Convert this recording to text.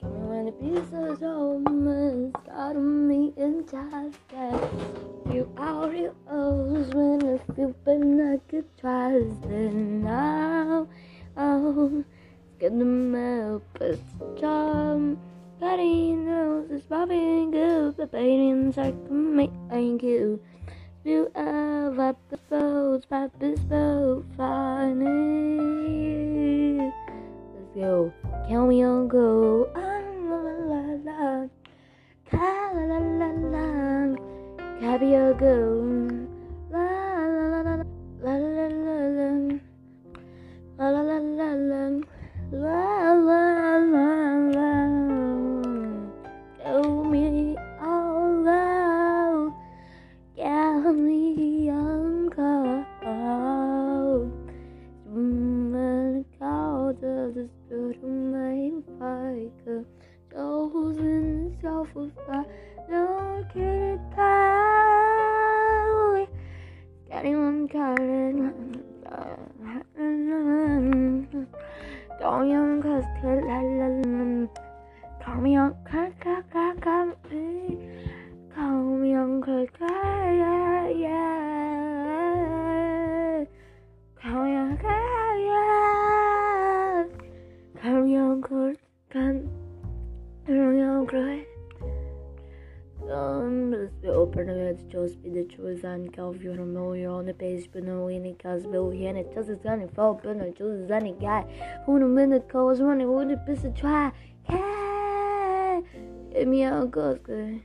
Give me when the pieces romance got me in time that few hours when I feel been could try twice then now oh it's gonna melt but charm. Betty knows it's bobbing good but painting's like me ain't you. You are. Me on go. Ah, la la la la. Ka la la la la. Cabia go. La la Chosen self of fire. No kid call. Getting one card. Don't young cause Call me on cut cut cut cut Call me on cut cut yeah yeah Call me on cut yeah Call me on Be open to just be the and don't know you're on the page but no any cause bill here it. Just is any fault but no choose any guy. Who the minute calls running who the piss to try. Yeah. Me out, good.